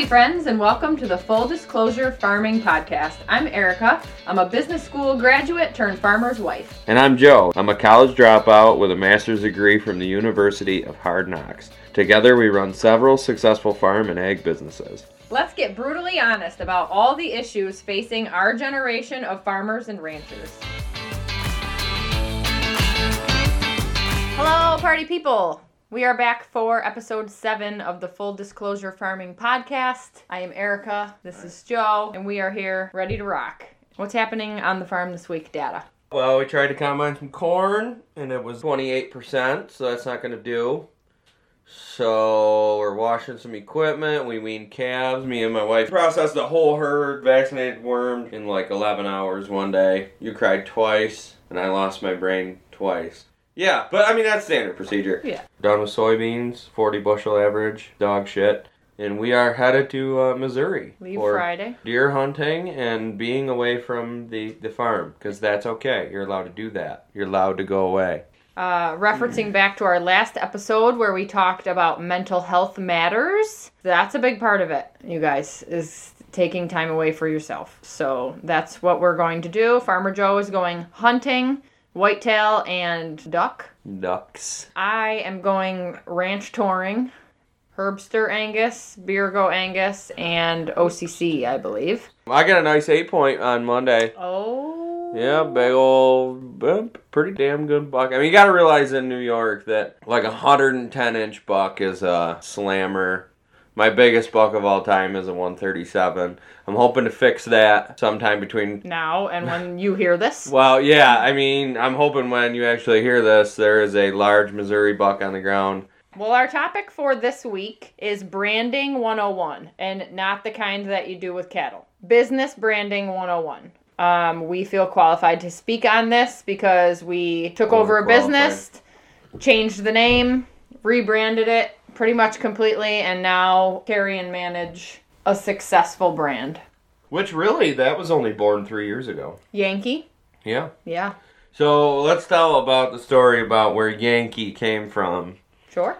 Howdy, friends, and welcome to the Full Disclosure Farming Podcast. I'm Erica. I'm a business school graduate turned farmer's wife. And I'm Joe. I'm a college dropout with a master's degree from the University of Hard Knocks. Together, we run several successful farm and ag businesses. Let's get brutally honest about all the issues facing our generation of farmers and ranchers. Hello, party people. We are back for episode seven of the Full Disclosure Farming Podcast. I am Erica. This is Joe, and we are here ready to rock. What's happening on the farm this week, data? Well, we tried to combine some corn, and it was 28%, so that's not going to do. So we're washing some equipment. We weaned calves. Me and my wife processed the whole herd, vaccinated worms in like 11 hours one day. You cried twice, and I lost my brain twice. Yeah, but I mean that's standard procedure. Yeah. Done with soybeans, 40 bushel average, dog shit. And we are headed to uh, Missouri Leave for Friday. deer hunting and being away from the, the farm because that's okay. You're allowed to do that. You're allowed to go away. Uh, referencing back to our last episode where we talked about mental health matters, that's a big part of it, you guys, is taking time away for yourself. So that's what we're going to do. Farmer Joe is going hunting, whitetail, and duck. Ducks. I am going ranch touring, Herbster Angus, Birgo Angus, and OCC, I believe. I got a nice eight point on Monday. Oh. Yeah, big old, pretty damn good buck. I mean, you got to realize in New York that like a 110 inch buck is a slammer. My biggest buck of all time is a 137. I'm hoping to fix that sometime between. Now, and when you hear this, Well, yeah, I mean, I'm hoping when you actually hear this, there is a large Missouri buck on the ground. Well, our topic for this week is branding 101 and not the kind that you do with cattle. Business branding 101. Um, we feel qualified to speak on this because we took over a business, changed the name, rebranded it pretty much completely, and now carry and manage a successful brand. Which really, that was only born three years ago. Yankee? Yeah. Yeah, So let's tell about the story about where Yankee came from. sure.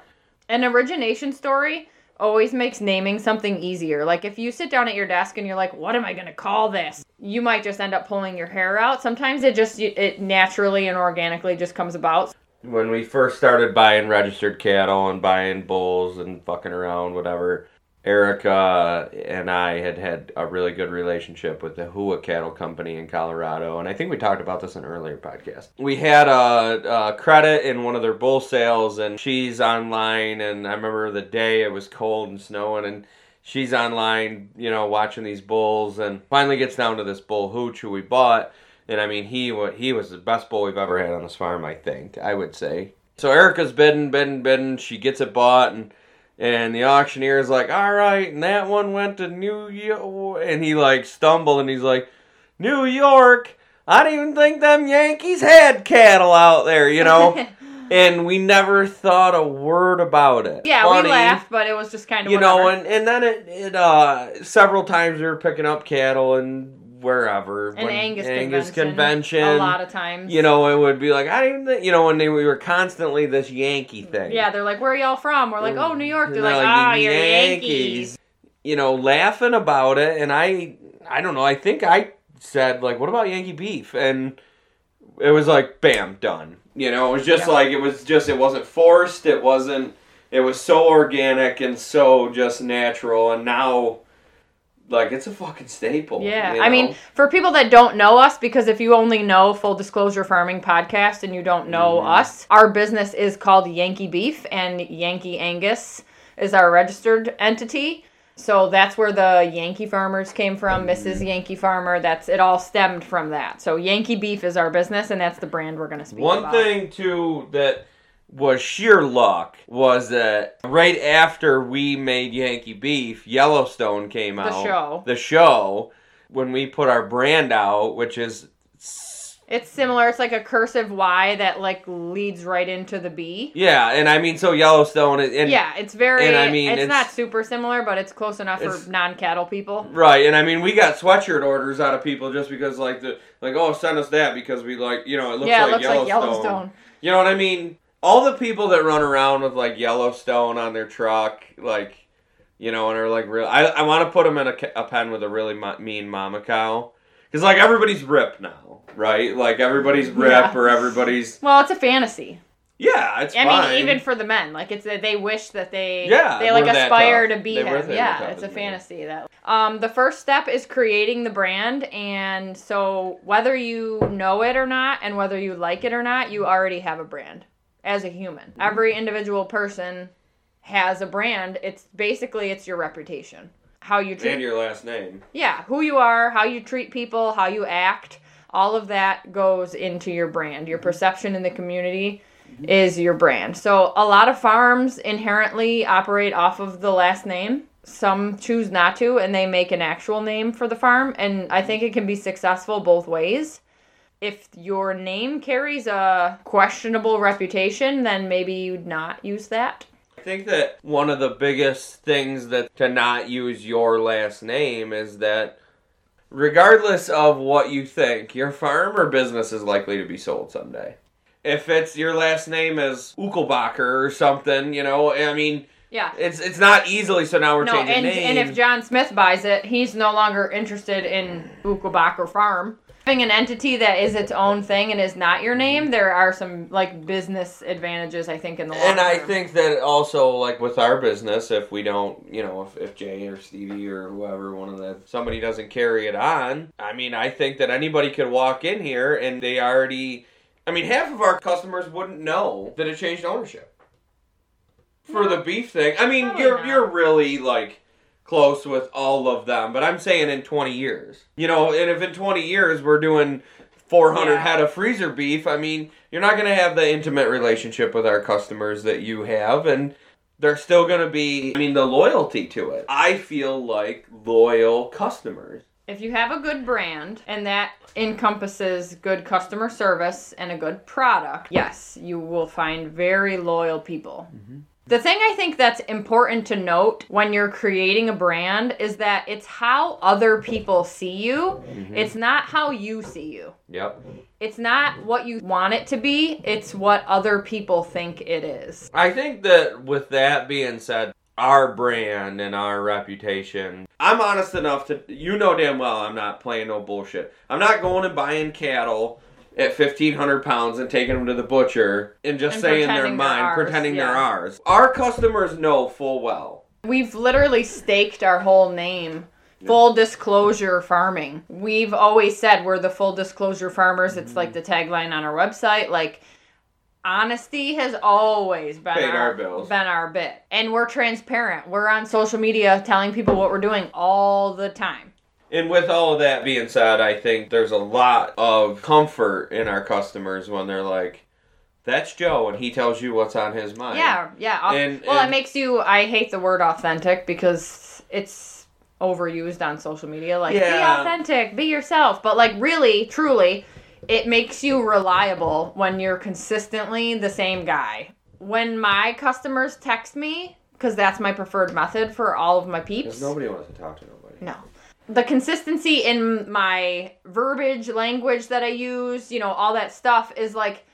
An origination story always makes naming something easier. Like if you sit down at your desk and you're like, "What am I going to call this?" You might just end up pulling your hair out. Sometimes it just it naturally and organically just comes about. When we first started buying registered cattle and buying bulls and fucking around, whatever, Erica uh, and I had had a really good relationship with the Hua Cattle Company in Colorado, and I think we talked about this in an earlier podcast. We had a, a credit in one of their bull sales, and she's online, and I remember the day it was cold and snowing, and she's online, you know, watching these bulls, and finally gets down to this bull hooch who we bought. And I mean, he wa- he was the best bull we've ever had on this farm. I think I would say. So Erica's bidding, bidding, bidding. She gets it bought, and and the auctioneer is like, "All right," and that one went to New York, and he like stumbled, and he's like, "New York." I didn't even think them Yankees had cattle out there, you know. and we never thought a word about it. yeah, Funny we laughed, but it was just kind of you know, and, and then it, it uh several times we were picking up cattle and wherever An Angus, Angus convention, convention, a lot of times. you know, it would be like I didn't think you know when they we were constantly this Yankee thing. Yeah, they're like, "Where are y'all from?" We're like, "Oh, New York." They're And like, "Ah, you're Yankees." You know, laughing about it, and I I don't know. I think I said like, "What about Yankee beef?" and it was like, bam, done. You know, it was just Yeah. like it was just it wasn't forced. It wasn't. It was so organic and so just natural, and now. Like it's a fucking staple. Yeah, you I mean, for people that don't know us, because if you only know Full Disclosure Farming Podcast and you don't know Mhm. us, our business is called Yankee Beef, and Yankee Angus is our registered entity. So that's where the Yankee farmers came from, Mm-hmm. Mrs. Yankee Farmer. That's it. All stemmed from that. So Yankee Beef is our business, and that's the brand we're going to speak about. One about. thing too that was sheer luck was that right after we made Yankee Beef, Yellowstone came The out. The show. The show. When we put our brand out, which is It's similar. It's like a cursive Y that like leads right into the B. yeah, and I mean so Yellowstone and yeah, it's very. and I mean, it's, it's- not super similar, but it's close enough It's- for non-cattle people. Right, and I mean we got sweatshirt orders out of people just because like the like oh send us that because we like you know it looks yeah, like it looks Yellowstone. like Yellowstone. You know what I mean? All the people that run around with like Yellowstone on their truck, like you know, and are like real. I I want to put them in a, a pen with a really mo- mean mama cow, because like everybody's ripped now, right? Like everybody's rip Yeah. or everybody's Well, it's a fantasy. yeah, it's I fine. mean, even for the men, like it's a, they wish that they Yeah, they like aspire to be They him. Yeah, it's a fantasy that. Um, the first step is creating the brand, and so whether you know it or not, and whether you like it or not, you already have a brand as a human. Mm-hmm. Every individual person has a brand. It's basically it's your reputation, how you treat and your last name. yeah, who you are, how you treat people, how you act, all of that goes into your brand. Your mm-hmm. perception in the community mm-hmm. is your brand. So a lot of farms inherently operate off of the last name. Some choose not to and they make an actual name for the farm and I mm-hmm. think it can be successful both ways. If your name carries a questionable reputation, then maybe you'd not use that. I think that one of the biggest things that to not use your last name is that regardless of what you think, your farm or business is likely to be sold someday. If it's your last name is Ukelbacher or something, you know, I mean, Yeah. it's it's not easily. So now we're No, changing and, name. and if John Smith buys it, he's no longer interested in Ukelbacher Farm. Having an entity that is its own thing and is not your name, mhm. there are some like business advantages I think in the long and I term. think that also, like with our business, if we don't, you know, if, if Jay or Stevie or whoever, one of the somebody doesn't carry it on, I mean, I think that anybody could walk in here and they already, I mean, half of our customers wouldn't know that it changed ownership for the beef thing. I mean, Probably you're not. you're really like close with all of them, but I'm saying in 20 years, you know, and if in 20 years we're doing 400 Yeah. head of freezer beef, I mean, you're not going to have the intimate relationship with our customers that you have, and they're still going to be, I mean, the loyalty to it. I feel like loyal customers. if you have a good brand and that encompasses good customer service and a good product, yes, you will find very loyal people. Mm-hmm. The thing I think that's important to note when you're creating a brand is that it's how other people see you. Mm-hmm. It's not how you see you. Yep. It's not what you want it to be, it's what other people think it is. I think that with that being said, our brand and our reputation, I'm honest enough to, you know damn well I'm not playing no bullshit. I'm not going and buying cattle at 1500 pounds and taking them to the butcher and just And saying they're mine, ours, pretending they're ours. Our customers know full well. We've literally staked our whole name. Full disclosure farming. We've always said we're the full disclosure farmers. It's like mm-hmm. the tagline on our website. Like honesty has always been Paid our, our bills. been our bit. And we're transparent. We're on social media telling people what we're doing all the time. And with all of that being said, I think there's a lot of comfort in our customers when they're like, that's Joe, and he tells you what's on his mind. Yeah, yeah. And- well, and- it makes you. I hate the word authentic because it's overused on social media. Like, be authentic, be yourself. But like, really, truly, it makes you reliable when you're consistently the same guy. When my customers text me, because that's my preferred method for all of my peeps. Nobody wants to talk to nobody. No. The consistency in my verbiage, language that I use, you know, all that stuff is like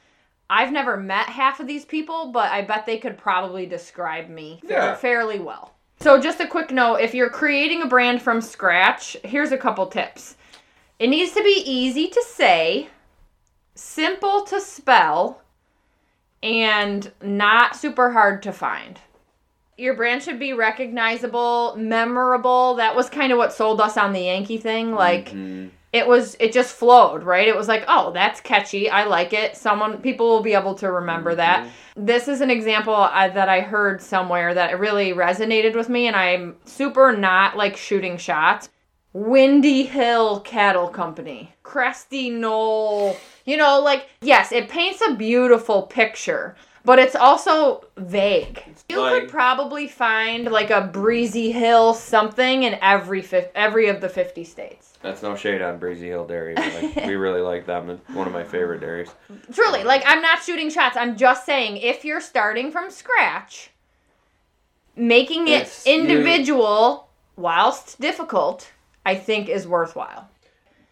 I've never met half of these people, but I bet they could probably describe me Yeah. fairly well. So, just a quick note if you're creating a brand from scratch, here's a couple tips. It needs to be easy to say, simple to spell, and not super hard to find your brand should be recognizable, memorable. That was kind of what sold us on the Yankee thing. Like Mhm. it was it just flowed, right? It was like, "Oh, that's catchy. I like it." Someone people will be able to remember that. This is an example I, that I heard somewhere that really resonated with me and I'm super not like shooting shots. Windy Hill Cattle Company. Cresty Knoll. You know, like, yes, it paints a beautiful picture, but it's also vague. You could probably find like a breezy hill something in every every of the 50 states. That's no shade on Breezy Hill Dairy. Like, we really like them. It's one of my favorite dairies. Truly, like I'm not shooting shots. I'm just saying if you're starting from scratch, making it It's- individual whilst difficult, I think is worthwhile.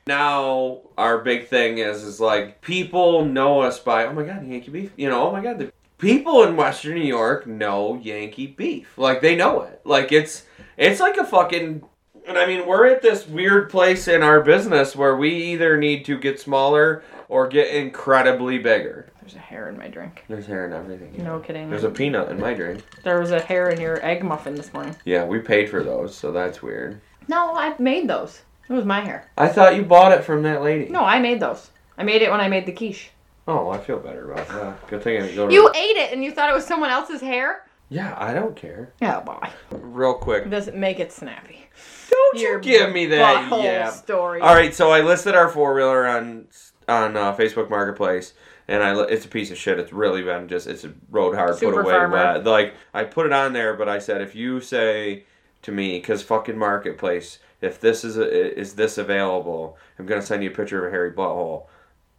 Now our big thing is is like people know us by oh my god Yankee beef. You know oh my god the people in Western New York know Yankee beef. Like they know it. Like it's It's like a fucking. And I mean, we're at this weird place in our business where we either need to get smaller or get incredibly bigger. There's a hair in my drink. There's hair in everything. No kidding. There's a peanut in my drink. There was a hair in your egg muffin this morning. Yeah, we paid for those, so that's weird. No, I made those. It was my hair. I thought you bought it from that lady. No, I made those. I made it when I made the quiche. Oh, I feel better about that. Good thing I didn't go to. You ate it and you thought it was someone else's hair? Yeah, I don't care. Yeah, boy. Real quick, Doesn't make it snappy. don't Your you give me that? Butthole Yeah. story. All right, so I listed our four wheeler on on uh, Facebook Marketplace, and I it's a piece of shit. It's really been just it's a road hard Super put away farmer. wet. Like I put it on there, but I said if you say to me, because fucking Marketplace, if this is a, is this available, I'm gonna send you a picture of a hairy butthole,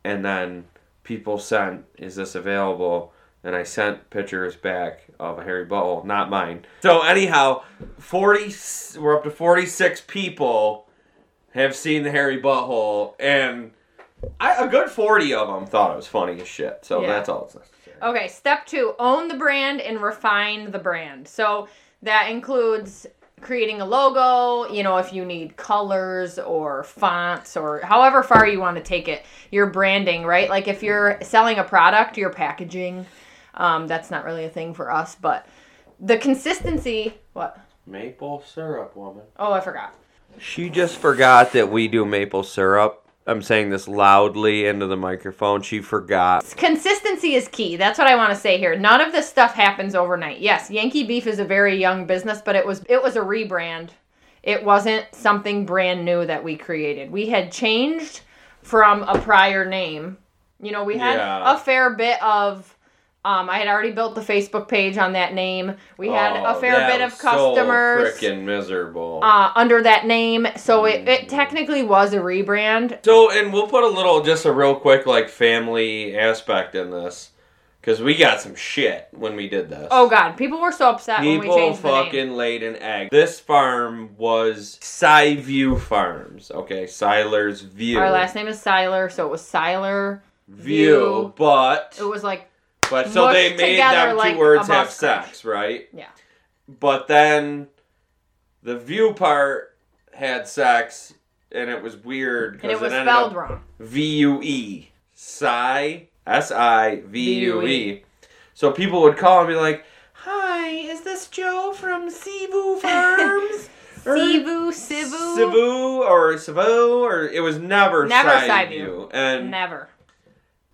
and then people sent, is this available? And I sent pictures back of a hairy butthole, not mine. So anyhow, forty we're up to forty six people have seen the hairy butthole, and I, a good forty of them thought it was funny as shit. So Yeah. that's all it's necessary. Okay, step two own the brand and refine the brand. So that includes creating a logo, you know, if you need colors or fonts or however far you want to take it, your branding, right? Like if you're selling a product, your packaging, um, that's not really a thing for us, but the consistency, what? Maple syrup, woman. Oh, I forgot. She just forgot that we do maple syrup. I'm saying this loudly into the microphone. She forgot. Consistency is key. That's what I want to say here. None of this stuff happens overnight. Yes, Yankee Beef is a very young business, but it was it was a rebrand. It wasn't something brand new that we created. We had changed from a prior name. You know, we had Yeah. a fair bit of um, I had already built the Facebook page on that name. We had a Oh, fair that bit of customers So freaking miserable. uh, under that name, so it, it technically was a rebrand. So, and we'll put a little, just a real quick, like, family aspect in this. Because we got some shit when we did this. Oh God, people were so upset when we People changed the name. fucking laid an egg. This farm was Skyview Farms. Okay, Siler's View. Our last name is Siler, so it was Siler. View. But, It was like but so they made together them like two words have sex, right? Yeah. But then the view part had sex, and it was weird and because it was ended spelled wrong. V U E. Sci S I V U E. So people would call and be like, Hi, is this Joe from Sivu Farms? Sivu, Sivu. Sivu or Sivu or it was never Never. And Never.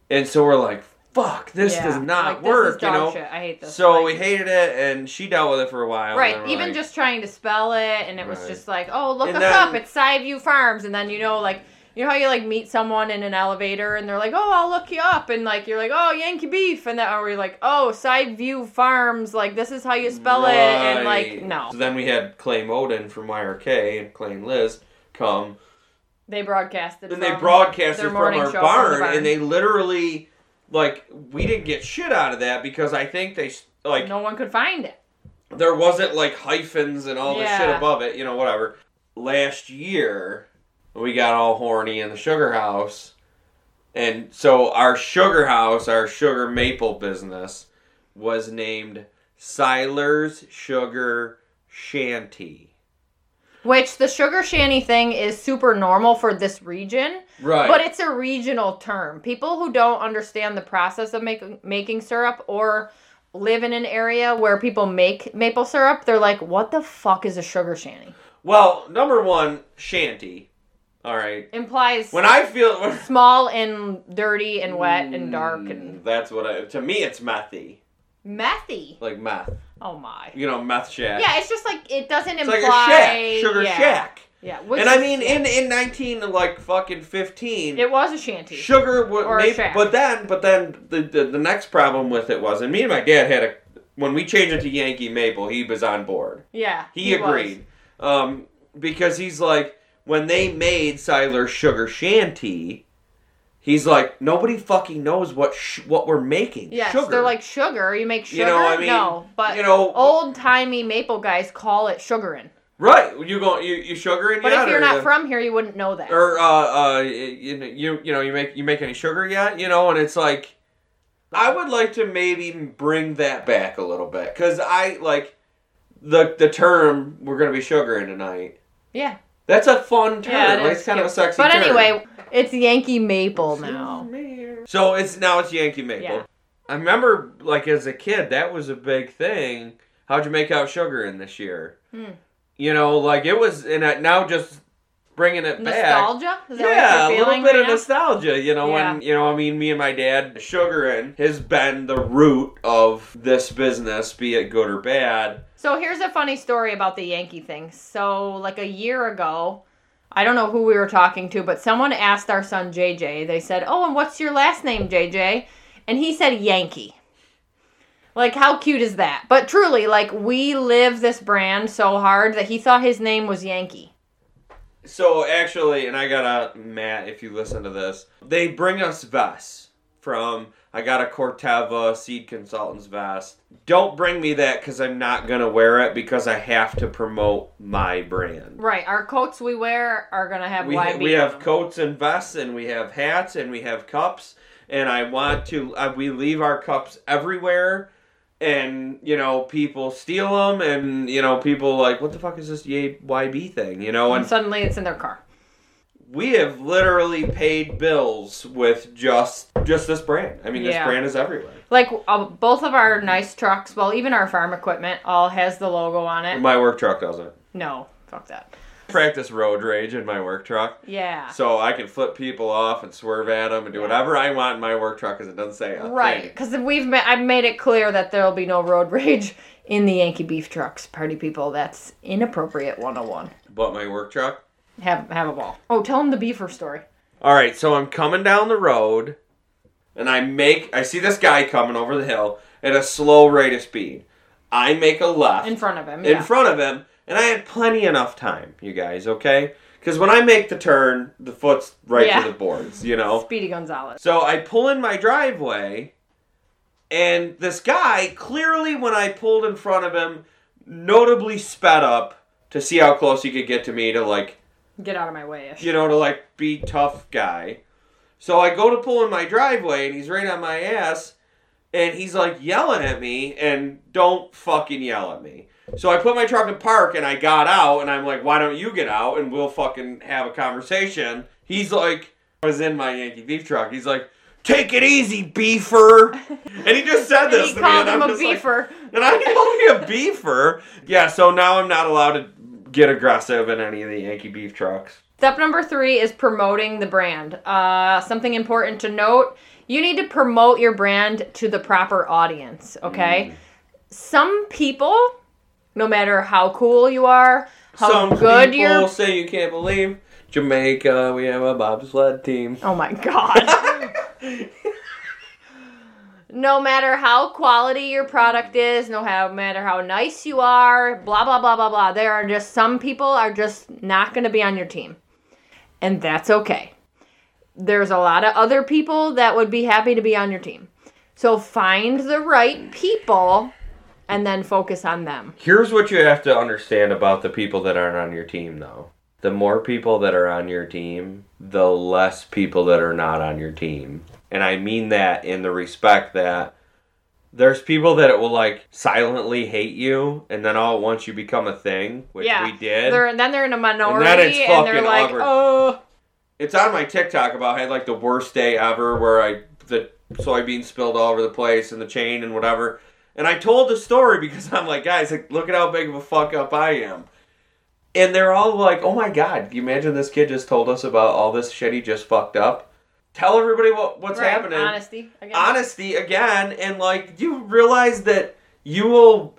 and so we're like, fuck, this Yeah. does not Like, work, you know. shit. I hate this. So Like- we hated it and she dealt with it for a while. Right, even like, just trying to spell it, and it was Right. just like, oh, look And us then- up. It's Sideview Farms, and then you know, like, you know how you like meet someone in an elevator, and they're like, oh, I'll look you up, and like you're like, oh, Yankee Beef, and then or you're like, oh, Sideview Farms, like this is how you spell it, and like, no, So then we had Clay Moden from YRK and Clay and Liz come they broadcasted. and they broadcasted their from our barn, the barn. and they literally like we didn't get shit out of that because I think they like no one could find it. there wasn't like hyphens and all the shit above it, you know, whatever. Last year, we got all horny in the sugar house. And so our sugar house, our sugar maple business, was named Siler's Sugar Shanty. Which the sugar shanty thing is super normal for this region, Right. but it's a regional term. People who don't understand the process of making making syrup or live in an area where people make maple syrup, they're like, "What the fuck is a sugar shanty?" well, number one, shanty. All right. Implies When I feel small and dirty and wet and dark and Mm, that's what I to me it's methy. Methy. Like meth. Oh my. You know, meth shack. Yeah, it's just like it doesn't It's imply like a shack. Sugar yeah. shack. Yeah, which and I mean, in in nineteen like fucking fifteen, it was a shanty. sugar Or a shack. but then but then the, the the next problem with it was, and me and my dad had a when we changed it to Yankee Maple, he was on board. yeah, He, was. agreed, um, because he's like when they made Siler Sugar Shanty, he's like nobody fucking knows what sh- what we're making. Yes, sugar. they're like sugar. You make sugar. You know, I mean, no, but you know, old timey maple guys call it sugaring. right? You go you you sugaring But yet, if you're not from here, you wouldn't know that. or uh uh you know you you know you make you make any sugar yet you know and it's like I would like to maybe bring that back a little bit because I like the the term we're gonna be sugaring tonight. Yeah. That's a fun term. Yeah, it like, is it's kind of a cute. sexy But term. anyway, it's Yankee Maple now. So it's now it's Yankee Maple. Yeah. I remember like as a kid that was a big thing. How'd you make out sugar in this year? Hmm. You know, like it was, and I- now just bringing it back. Nostalgia? Yeah, a little bit right of now? nostalgia. You know, Yeah. when you know, I mean, me and my dad sugaring has been the root of this business, be it good or bad. So here's a funny story about the Yankee thing. So like a year ago, I don't know who we were talking to, but someone asked our son JJ. They said, "Oh, and what's your last name, JJ?" And he said Yankee. Like how cute is that? But truly, like we live this brand so hard that he thought his name was Yankee. So actually, and I gotta Matt, if you listen to this, they bring us vests from. I got a Corteva Seed Consultants vest. Don't bring me that because I'm not gonna wear it because I have to promote my brand. Right. Our coats we wear are gonna have We, YB. we have coats and vests, and we have hats, and we have cups, and I want to. Uh, we leave our cups everywhere, and you know people steal them, and you know people like, what the fuck is this YB thing? You know, and and suddenly it's in their car. We have literally paid bills with just just this brand. I mean, this brand is everywhere. Like uh, both of our nice trucks, well, even our farm equipment, all has the logo on it. My work truck doesn't. No, fuck that. Practice road rage in my work truck, Yeah. so I can flip people off and swerve at them and do Yeah. whatever I want in my work truck because it doesn't say a Right, because we've ma- I've made it clear that there'll be no road rage in the Yankee beef trucks. Party people, that's inappropriate 101. But my work truck. Have have a ball. Oh, tell him the beaver story. All right, so I'm coming down the road, and I make I see this guy coming over the hill at a slow rate of speed. I make a left In front of him. in Yeah. front of him, and I had plenty enough time, you guys, okay? Because when I make the turn, the foot's right Yeah. to the boards, you know? Speedy Gonzalez. So I pull in my driveway, and this guy, clearly when I pulled in front of him, notably sped up to see how close he could get to me to, like, Get out of my way you know, to, like, be tough guy. So I go to pull in my driveway, and he's right on my ass, and he's like yelling at me, and don't fucking yell at me. So I put my truck in park, and I got out, and I'm like, why don't you get out, and we'll fucking have a conversation. He's like, I was in my Yankee beef truck. He's like, take it easy, beefer. and he just said And this he to called me, him I'm a just like, and I called me a beefer. Yeah, so now I'm not allowed to get aggressive in any of the Yankee beef trucks. Step number three is promoting the brand. Uh, something important to note you need to promote your brand to the proper audience, okay? Some people, no matter how cool you are, how Some good people you're. say you can't believe Jamaica. We have a bobsled team. Oh my god. no matter how quality your product is, no matter how nice you are, blah blah blah blah blah. There are just some people are just not going to be on your team. And that's okay. There's a lot of other people that would be happy to be on your team. So find the right people and then focus on them. Here's what you have to understand about the people that aren't on your team, though. The more people that are on your team, the less people that are not on your team. And I mean that in the respect that there's people that will like silently hate you, and then all at once you become a thing, which yeah. we did. They're, then they're in a minority then it's and they're like, awkward. oh. It's on my TikTok about I had like the worst day ever where I the soybeans spilled all over the place and the chain and whatever. And I told the story because I'm like, guys, like, look at how big of a fuck up I am. And they're all like, oh my god, you imagine this kid just told us about all this shit he just fucked up? Tell everybody what, what's Right, happening. Honesty. Again. Honesty again, and like you realize that you will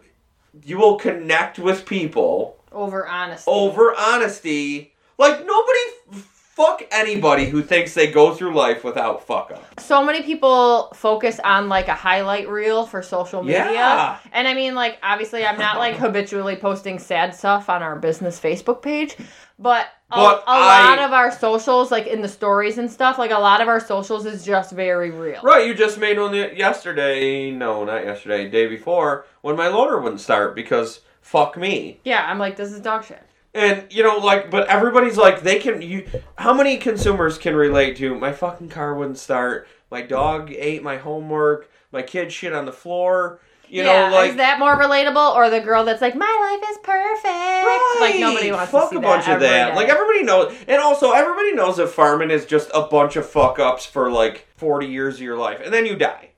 you will connect with people Over honesty. over honesty. Like nobody fuck anybody who thinks they go through life without fuck up. so many people focus on like a highlight reel for social media. Yeah. And I mean like obviously I'm not like habitually posting sad stuff on our business Facebook page, but a, But a I- lot of our socials like in the stories and stuff, like a lot of our socials is just very real. Right, you just made one yesterday. No, not yesterday. Day before when my loader wouldn't start because fuck me. Yeah, I'm like this is dog shit. And you know, like, but everybody's like, they can. You, how many consumers can relate to? My fucking car wouldn't start. My dog ate my homework. My kid shit on the floor. You yeah, know, like is that more relatable, or the girl that's like, "My life is perfect"? Like nobody wants fuck to see a bunch that of that. day. Like everybody knows, and also everybody knows that farming is just a bunch of fuck ups for like forty years of your life, and then you die.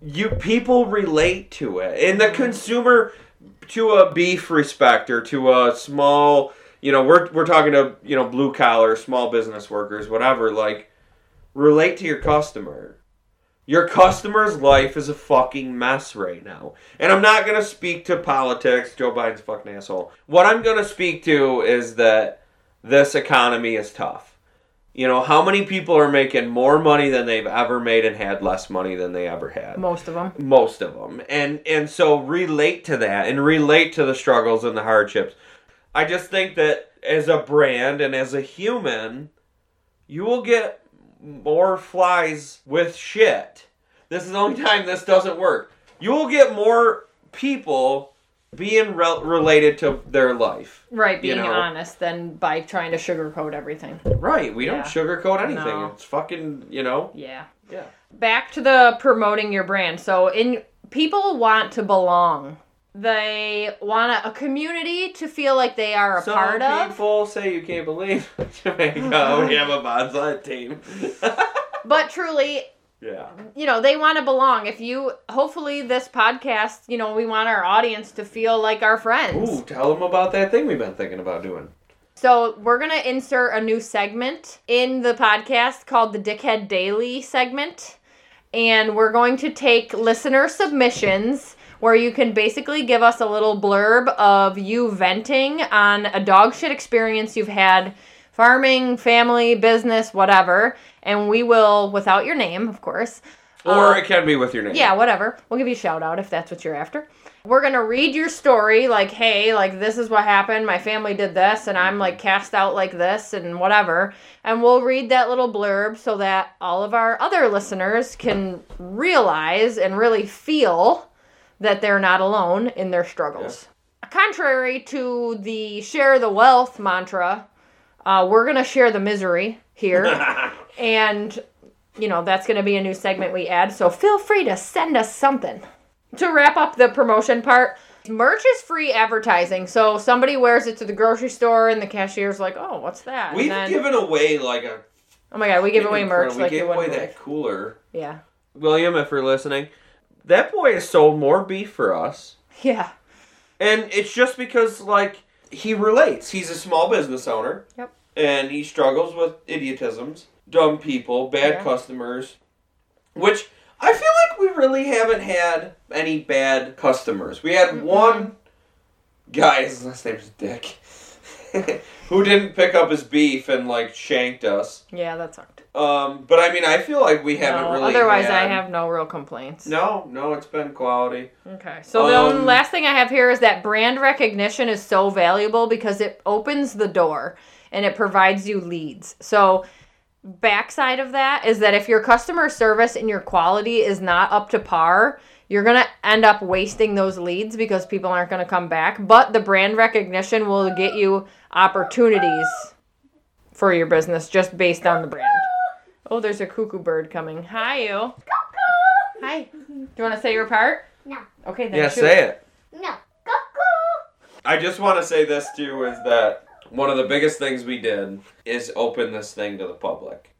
You people relate to it, and Mm-hmm. the consumer, to a beef respecter, to a small, you know, we're we're talking to you know blue collar, small business workers, whatever. Like, relate to your customer. Your customer's life is a fucking mess right now. And I'm not going to speak to politics. Joe Biden's fucking asshole. What I'm going to speak to is that this economy is tough. You know, how many people are making more money than they've ever made and had less money than they ever had? most of them. most of them and and so relate to that and relate to the struggles and the hardships i just think that as a brand and as a human you will get more flies with shit this is the only time this doesn't work you will get more people being rel related to their life Right, being You know. honest than by trying to sugarcoat everything. right we Yeah. don't sugarcoat anything No. it's fucking you know Yeah. yeah Back to the promoting your brand. So, in people want to belong. They want a, a community to feel like they are a Some part of. people say you can't believe Jamaica. we have a bonsai team. But truly, yeah. you know, they want to belong. If you, hopefully, this podcast, you know, we want our audience to feel like our friends. Ooh, tell them about that thing we've been thinking about doing. So we're gonna insert a new segment in the podcast called the Dickhead Daily segment, and we're going to take listener submissions where you can basically give us a little blurb of you venting on a dog shit experience you've had farming, family, business, whatever, and we will, without your name, of course. Or uh, it can be with your name. yeah, whatever. We'll give you a shout out if that's what you're after. We're gonna read your story, like, hey, like this is what happened. My family did this, and I'm like cast out like this, and whatever. And we'll read that little blurb so that all of our other listeners can realize and really feel that they're not alone in their struggles. Contrary to the share the wealth mantra, uh, we're gonna share the misery here and you know that's going to be a new segment we add so feel free to send us something to wrap up the promotion part merch is free advertising so somebody wears it to the grocery store and the cashier's like oh what's that We've and then, given away like a. oh my god we give away merch We like gave away that cooler. yeah William, if you're listening, that boy has sold more beef for us. yeah And it's just because, like, he relates. He's a small business owner. Yep. And he struggles with idiotisms, dumb people, bad Yeah. customers. Which I feel like we really haven't had any bad customers. We had one guy, his last name name's Dick, who didn't pick up his beef and, like, shanked us. yeah that sucked Um, but I mean, I feel like we haven't No, really. otherwise i have no real complaints No, no, it's been quality. Okay. So the Um, only last thing I have here is that brand recognition is so valuable because it opens the door and it provides you leads. So backside of that is that if your customer service and your quality is not up to par, you're going to end up wasting those leads because people aren't going to come back, but the brand recognition will get you opportunities for your business just based on the brand. Oh, there's a cuckoo bird coming. Hi, you. Cuckoo. Hi. Do you want to say your part? No. Okay, then Yeah, shoot. say it. No. Cuckoo. I just want to say this too is that one of the biggest things we did is open this thing to the public.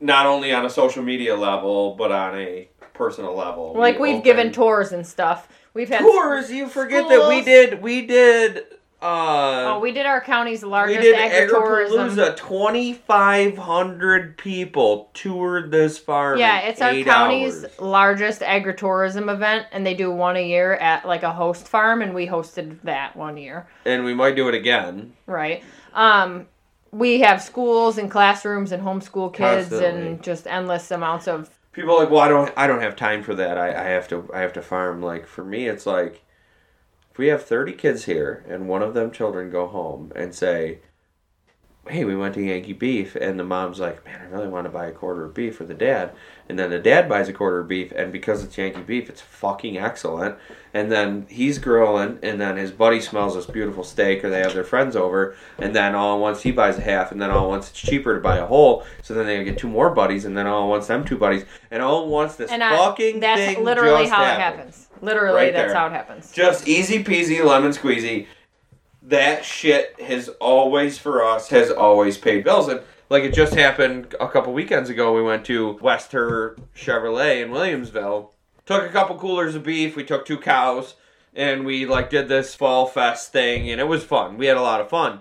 Not only on a social media level, but on a personal level. Like We we've given tours and stuff. We've had tours. You forget that we did we did uh Oh, we did our county's largest we did agritourism. Twenty five hundred people toured this farm. Yeah, it's our county's hours. largest agritourism event, and they do one a year at like a host farm, and we hosted that one year, and we might do it again. right? Um, we have schools and classrooms and homeschool kids, Constantly. and just endless amounts of people like well i don't i don't have time for that I, I have to i have to farm like for me it's like if we have 30 kids here and one of them children go home and say hey we went to yankee beef and the mom's like man i really want to buy a quarter of beef for the dad and then the dad buys a quarter of beef and because it's yankee beef it's fucking excellent and then he's grilling and then his buddy smells this beautiful steak or they have their friends over and then all at once he buys a half and then all at once it's cheaper to buy a whole so then they get two more buddies and then all at once them two buddies and all at once this and I, fucking that's thing literally just how happened. it happens. Literally, Right that's there. how it happens. Just easy peasy lemon squeezy. That shit has always for us has always paid bills and like it just happened a couple weekends ago. We went to West Herr Chevrolet in Williamsville. Took a couple coolers of beef. We took two cows and we like did this fall fest thing and it was fun. We had a lot of fun.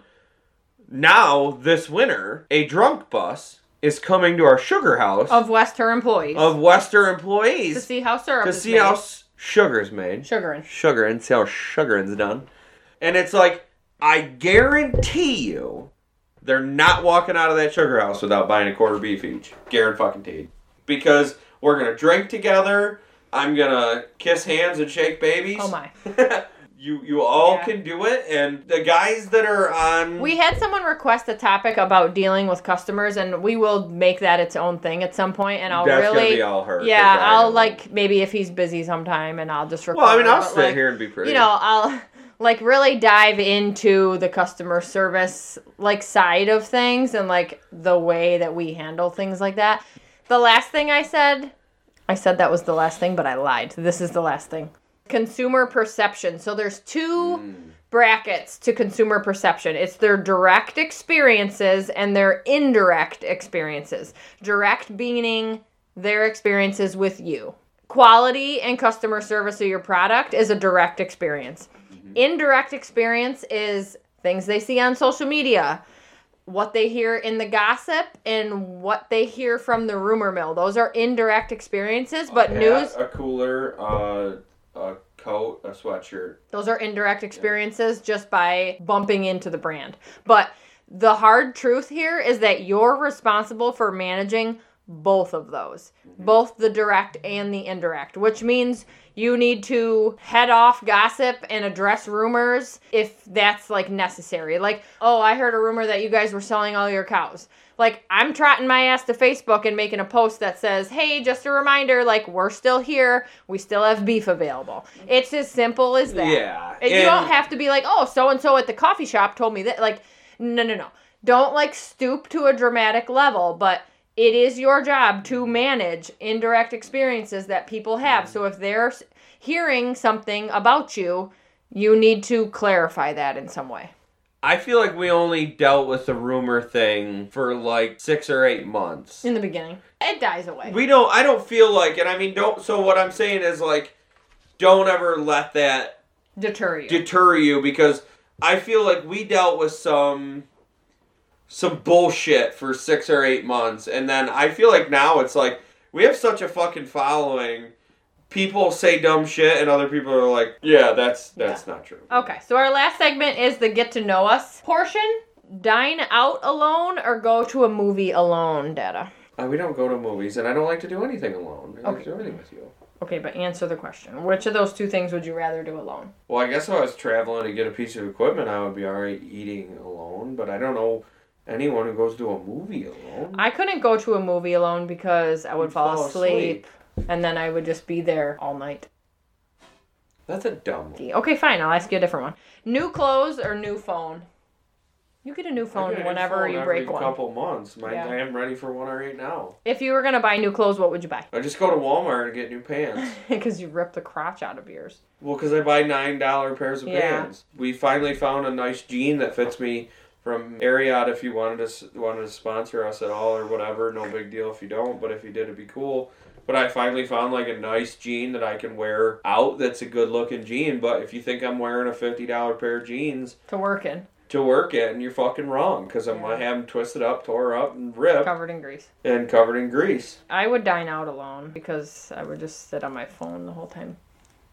Now this winter, a drunk bus is coming to our sugar house Of West Herr employees. of West Herr employees to see how syrup to see made. how sugar's made Sugar in. sugar and see how sugaring's done. And it's like, I guarantee you, they're not walking out of that sugar house without buying a quarter beef each. Guaranteed. Fucking teed. Because we're gonna drink together. I'm gonna kiss hands and shake babies. Oh my. you you all Yeah. can do it, and the guys that are on. We had someone request a topic about dealing with customers, and we will make that its own thing at some point. And I'll that's really, gonna be all her. yeah, I'll like maybe if he's busy sometime, and I'll just record. Well, I mean, I'll sit like, here and be pretty. You know, I'll like really dive into the customer service like side of things and like the way that we handle things like that. The last thing I said, I said that was the last thing, but I lied. This is the last thing. Consumer perception. So there's two Mm. brackets to consumer perception. It's their direct experiences and their indirect experiences. Direct meaning their experiences with you. Quality and customer service of your product is a direct experience. Indirect experience is things they see on social media, what they hear in the gossip, and what they hear from the rumor mill. Those are indirect experiences, but news a cooler, uh, a coat, a sweatshirt. those are indirect experiences just by bumping into the brand. But the hard truth here is that you're responsible for managing both of those, mm-hmm. both the direct and the indirect, which means you need to head off gossip and address rumors if that's like necessary. Like, oh, I heard a rumor that you guys were selling all your cows. Like, I'm trotting my ass to Facebook and making a post that says, hey, just a reminder, like, we're still here. We still have beef available. It's as simple as that. Yeah, And you don't have to be like, oh, so and so at the coffee shop told me that. Like, no, no, no. Don't like stoop to a dramatic level, but it is your job to manage indirect experiences that people have. So if they're hearing something about you, you need to clarify that in some way. I feel like we only dealt with the rumor thing for like six or eight months. In the beginning, it dies away. We don't. I don't feel like, and I mean, don't. So what I'm saying is like, don't ever let that Deter you. deter you because I feel like we dealt with some some bullshit for six or eight months, and then I feel like now it's like we have such a fucking following. People say dumb shit, and other people are like, "Yeah, that's that's not true." Okay, so our last segment is the get to know us portion. Dine out alone or go to a movie alone, Data. Uh, we don't go to movies, and I don't like to do anything alone. I like Okay. to do anything with you. Okay, but answer the question. Which of those two things would you rather do alone? Well, I guess if I was traveling to get a piece of equipment, I would be alright eating alone. But I don't know anyone who goes to a movie alone. I couldn't go to a movie alone because I would You'd fall, fall asleep, and then I would just be there all night. That's a dumb one. Okay, fine. I'll ask you a different one. New clothes or new phone? You get a new phone a new whenever phone you every break one. couple months. My, Yeah. I am ready for one right now. If you were gonna buy new clothes, what would you buy? I just go to Walmart and get new pants. Because you rip the crotch out of yours. well, because I buy nine dollar pairs of Yeah. pants. We finally found a nice jean that fits me from Ariat. If you wanted to wanted to sponsor us at all or whatever, no big deal if you don't. But if you did, it'd be cool. But I finally found like a nice jean that I can wear out. That's a good looking jean. But if you think I'm wearing a fifty dollar pair of jeans To work in, to work in, you're fucking wrong. Because I'm gonna have them twisted up, tore up, and ripped, covered in grease. and covered in grease. I would dine out alone because I would just sit on my phone the whole time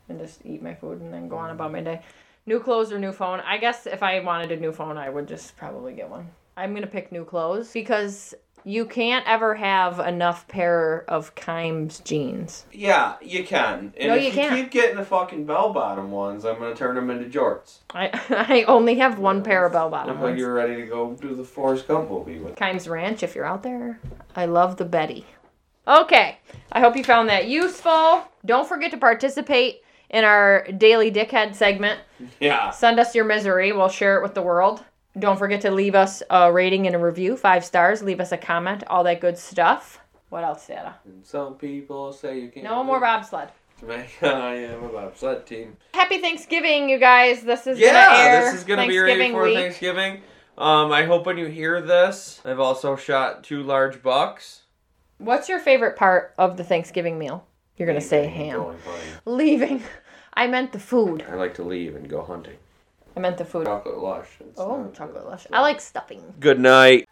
and just eat my food and then go on about my day. New clothes or new phone? I guess if I wanted a new phone, I would just probably get one. I'm gonna pick new clothes because you can't ever have enough pair of Kimes jeans. Yeah, you can. And No, if you you, can't. keep getting the fucking bell bottom ones, I'm gonna turn them into jorts. I I only have one pair of bell bottom ones. you're ready to go do the Forrest Gump movie with. Kimes Ranch, if you're out there. I love the Betty. Okay, I hope you found that useful. Don't forget to participate in our daily dickhead segment. Yeah. Send us your misery. We'll share it with the world. Don't forget to leave us a rating and a review, five stars. Leave us a comment, all that good stuff. What else, Data? And some people say you can't. No more bobsled. I am a bobsled team. Happy Thanksgiving, you guys. This is Yeah, air this is gonna be ready Thanksgiving for week. Thanksgiving. Um, I hope when you hear this, I've also shot two large bucks. What's your favorite part of the Thanksgiving meal? You're gonna say Leaving and ham. going hunting. Leaving. I meant the food. I like to leave and go hunting. I meant the food. Chocolate lush. It's Oh, not chocolate good. lush. I like stuffing. Good night.